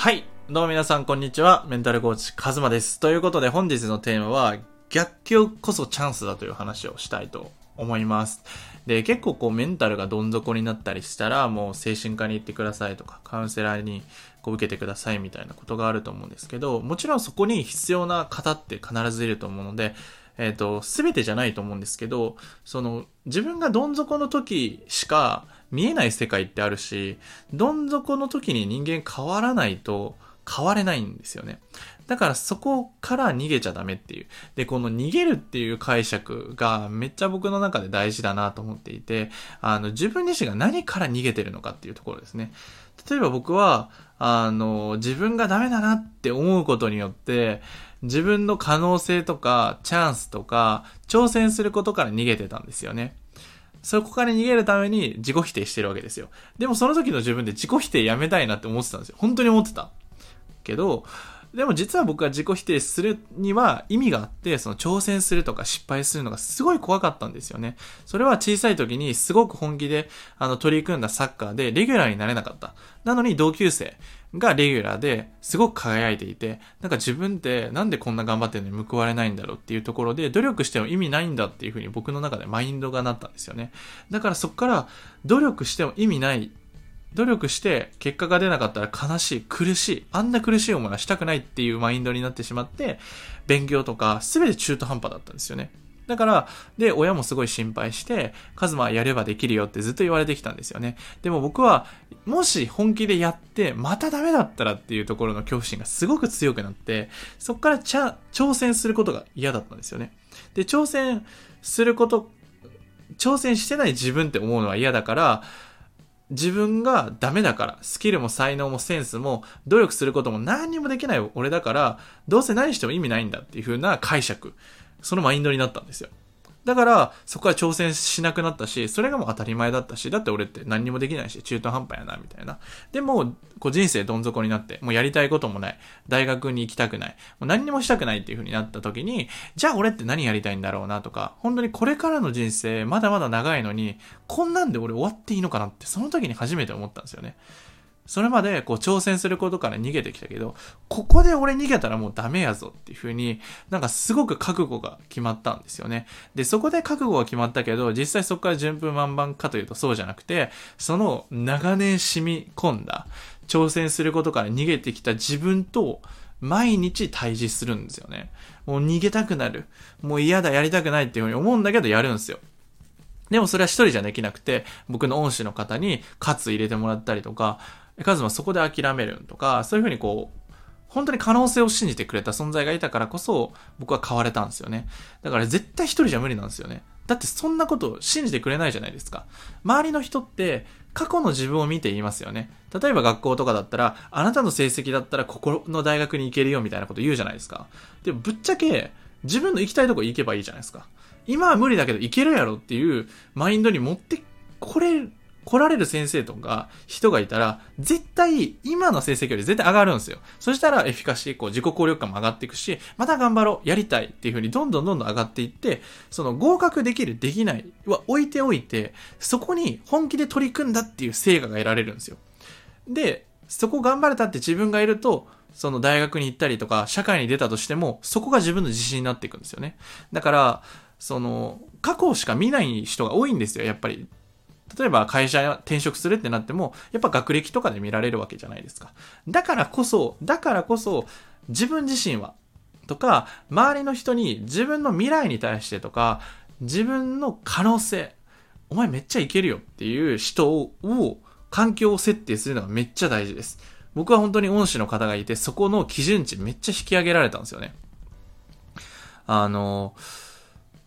はい。どうも皆さん、こんにちは。メンタルコーチ、カズマです。ということで、本日のテーマは、逆境こそチャンスだという話をしたいと思います。で、結構こう、メンタルがどん底になったりしたら、もう精神科に行ってくださいとか、カウンセラーにこう受けてくださいみたいなことがあると思うんですけど、もちろんそこに必要な方って必ずいると思うので、えっ、と、すべてじゃないと思うんですけど、その、自分がどん底の時しか見えない世界ってあるし、どん底の時に人間変わらないと変われないんですよね。だからそこから逃げちゃダメっていう。で、この逃げるっていう解釈がめっちゃ僕の中で大事だなと思っていて、あの、自分自身が何から逃げてるのかっていうところですね。例えば僕は、あの、自分がダメだなって思うことによって、自分の可能性とか、チャンスとか、挑戦することから逃げてたんですよね。そこから逃げるために自己否定してるわけですよ。でもその時の自分で自己否定やめたいなって思ってたんですよ。本当に思ってた。けど、でも実は僕は自己否定するには意味があって、その挑戦するとか失敗するのがすごい怖かったんですよね。それは小さい時にすごく本気であの取り組んだサッカーでレギュラーになれなかった。なのに同級生がレギュラーですごく輝いていて、なんか自分ってなんでこんな頑張ってるのに報われないんだろうっていうところで努力しても意味ないんだっていうふうに僕の中でマインドがなったんですよね。だからそこから努力しても意味ない努力して結果が出なかったら悲しい、苦しい、あんな苦しい思いはしたくないっていうマインドになってしまって、勉強とか全て中途半端だったんですよね。だから、で、親もすごい心配して、カズマはやればできるよってずっと言われてきたんですよね。でも僕は、もし本気でやって、またダメだったらっていうところの恐怖心がすごく強くなって、そこから挑戦することが嫌だったんですよね。で、挑戦すること、挑戦してない自分って思うのは嫌だから、自分がダメだから、スキルも才能もセンスも努力することも何にもできない俺だから、どうせ何しても意味ないんだっていう風な解釈、そのマインドになったんですよ。だから、そこは挑戦しなくなったし、それがもう当たり前だったし、だって俺って何にもできないし、中途半端やな、みたいな。でも、こう人生どん底になって、もうやりたいこともない。大学に行きたくない。もう何にもしたくないっていう風になった時に、じゃあ俺って何やりたいんだろうなとか、本当にこれからの人生、まだまだ長いのに、こんなんで俺終わっていいのかなって、その時に初めて思ったんですよね。それまでこう挑戦することから逃げてきたけど、ここで俺逃げたらもうダメやぞっていう風に、なんかすごく覚悟が決まったんですよね。で、そこで覚悟が決まったけど、実際そこから順風満帆かというとそうじゃなくて、その長年染み込んだ、挑戦することから逃げてきた自分と、毎日対峙するんですよね。もう逃げたくなる。もう嫌だ、やりたくないっていう風に思うんだけどやるんですよ。でもそれは一人じゃできなくて、僕の恩師の方に喝入れてもらったりとか、カズマそこで諦めるとか、そういうふうにこう、本当に可能性を信じてくれた存在がいたからこそ、僕は変われたんですよね。だから絶対一人じゃ無理なんですよね。だってそんなこと信じてくれないじゃないですか。周りの人って過去の自分を見て言いますよね。例えば学校とかだったら、あなたの成績だったらここの大学に行けるよみたいなこと言うじゃないですか。でもぶっちゃけ自分の行きたいとこ行けばいいじゃないですか。今は無理だけど行けるやろっていうマインドに持ってこれ、来られる先生とか人がいたら、絶対今の成績より絶対上がるんですよ。そしたらエフィカシー、こう自己効力感も上がっていくし、また頑張ろう、やりたいっていう風にどんどんどんどん上がっていって、その合格できる、できないは置いておいて、そこに本気で取り組んだっていう成果が得られるんですよ。で、そこ頑張れたって自分がいると、その大学に行ったりとか、社会に出たとしても、そこが自分の自信になっていくんですよね。だから、その、過去しか見ない人が多いんですよ、やっぱり。例えば会社や転職するってなっても、やっぱ学歴とかで見られるわけじゃないですか。だからこそ、だからこそ、自分自身は、とか、周りの人に自分の未来に対してとか、自分の可能性、お前めっちゃいけるよっていう人、を環境を設定するのがめっちゃ大事です。僕は本当に恩師の方がいて、そこの基準値めっちゃ引き上げられたんですよね。あの、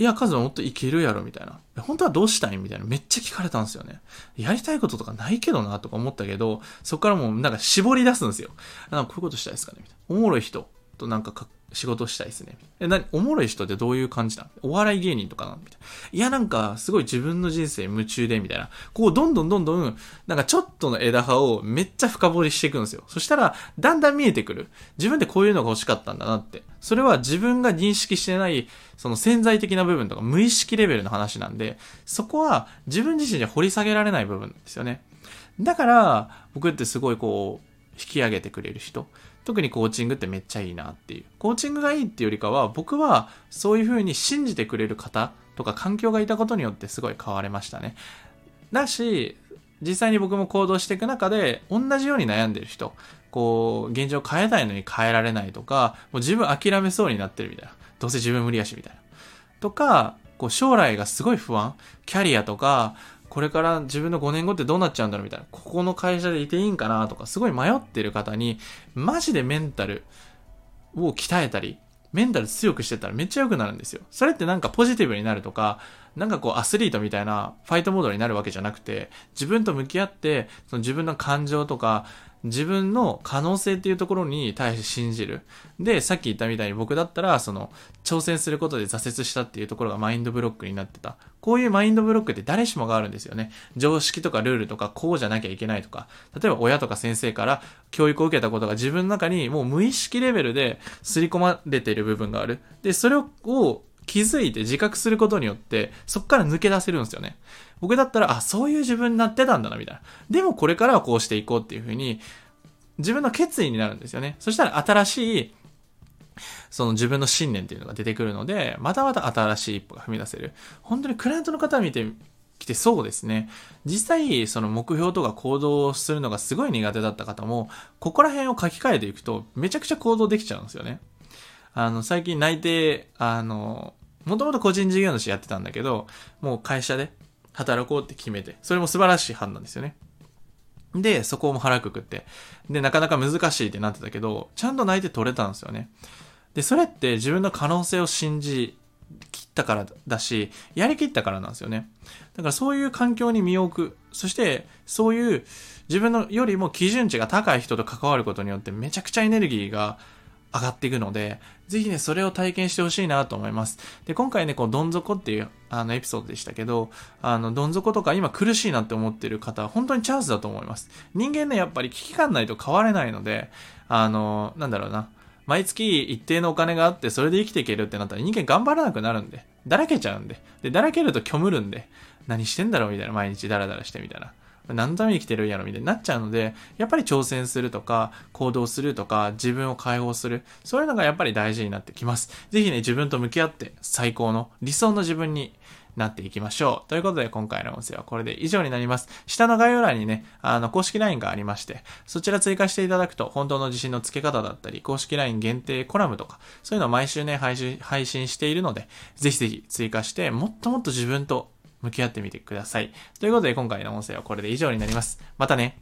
いや、カズマもっといけるやろ、みたいな。本当はどうしたいみたいな。めっちゃ聞かれたんですよね。やりたいこととかないけどな、とか思ったけど、そこからもうなんか絞り出すんですよ。なんかこういうことしたいですかねみたいな。おもろい人となんかか仕事したいですね。え、なに、おもろい人ってどういう感じなの？お笑い芸人とかなみたいな。いや、なんか、すごい自分の人生夢中で、みたいな。こう、どんどんどんどん、なんかちょっとの枝葉をめっちゃ深掘りしていくんですよ。そしたら、だんだん見えてくる。自分でこういうのが欲しかったんだなって。それは自分が認識してない、その潜在的な部分とか無意識レベルの話なんで、そこは自分自身じゃ掘り下げられない部分ですよね。だから、僕ってすごいこう、引き上げてくれる人。特にコーチングってめっちゃいいなっていう。コーチングがいいっていうよりかは、僕はそういう風に信じてくれる方とか環境がいたことによってすごい変われましたね。だし、実際に僕も行動していく中で、同じように悩んでる人、こう、現状変えたいのに変えられないとか、もう自分諦めそうになってるみたいな。どうせ自分無理やし、みたいな。とか、こう、将来がすごい不安。キャリアとか、これから自分の5年後ってどうなっちゃうんだろうみたいな。ここの会社でいていいんかなとか、すごい迷ってる方に、マジでメンタルを鍛えたり、メンタル強くしてたらめっちゃ良くなるんですよ。それってなんかポジティブになるとか、なんかこうアスリートみたいなファイトモードになるわけじゃなくて、自分と向き合って、その自分の感情とか、自分の可能性っていうところに対して信じる。で、さっき言ったみたいに僕だったら、その、挑戦することで挫折したっていうところがマインドブロックになってた。こういうマインドブロックって誰しもがあるんですよね。常識とかルールとか、こうじゃなきゃいけないとか、例えば親とか先生から教育を受けたことが自分の中にもう無意識レベルで刷り込まれている部分がある。で、それを気づいて自覚することによって、そこから抜け出せるんですよね。僕だったら、あ、そういう自分になってたんだな、みたいな。でもこれからはこうしていこうっていうふうに、自分の決意になるんですよね。そしたら新しい、その自分の信念っていうのが出てくるので、またまた新しい一歩が踏み出せる。本当にクライアントの方見てきてそうですね。実際、その目標とか行動するのがすごい苦手だった方も、ここら辺を書き換えていくと、めちゃくちゃ行動できちゃうんですよね。あの、最近内定、あの、もともと個人事業主やってたんだけど、もう会社で働こうって決めて、それも素晴らしい判断ですよね。で、そこも腹くくって。で、なかなか難しいってなってたけど、ちゃんと泣いて取れたんですよね。で、それって自分の可能性を信じ切ったからだし、やりきったからなんですよね。だからそういう環境に身を置く。そして、そういう自分のよりも基準値が高い人と関わることによってめちゃくちゃエネルギーが上がっていくので、ぜひね、それを体験してほしいなと思います。で、今回ね、こう、どん底っていう、あの、エピソードでしたけど、あの、どん底とか今苦しいなって思ってる方は、本当にチャンスだと思います。人間ね、やっぱり危機感ないと変われないので、あの、なんだろうな。毎月一定のお金があって、それで生きていけるってなったら人間頑張らなくなるんで、だらけちゃうんで。で、だらけると虚無るんで、何してんだろうみたいな、毎日ダラダラしてみたいな。何のために生きてるんやろみたいになっちゃうので、やっぱり挑戦するとか、行動するとか、自分を解放する。そういうのがやっぱり大事になってきます。ぜひね、自分と向き合って最高の理想の自分になっていきましょう。ということで今回の音声はこれで以上になります。下の概要欄にね、あの、公式 LINE がありまして、そちら追加していただくと、本当の自信の付け方だったり、公式 LINE 限定コラムとか、そういうのを毎週ね、配信、配信しているので、ぜひぜひ追加して、もっともっと自分と向き合ってみてください。ということで今回の音声はこれで以上になります。またね。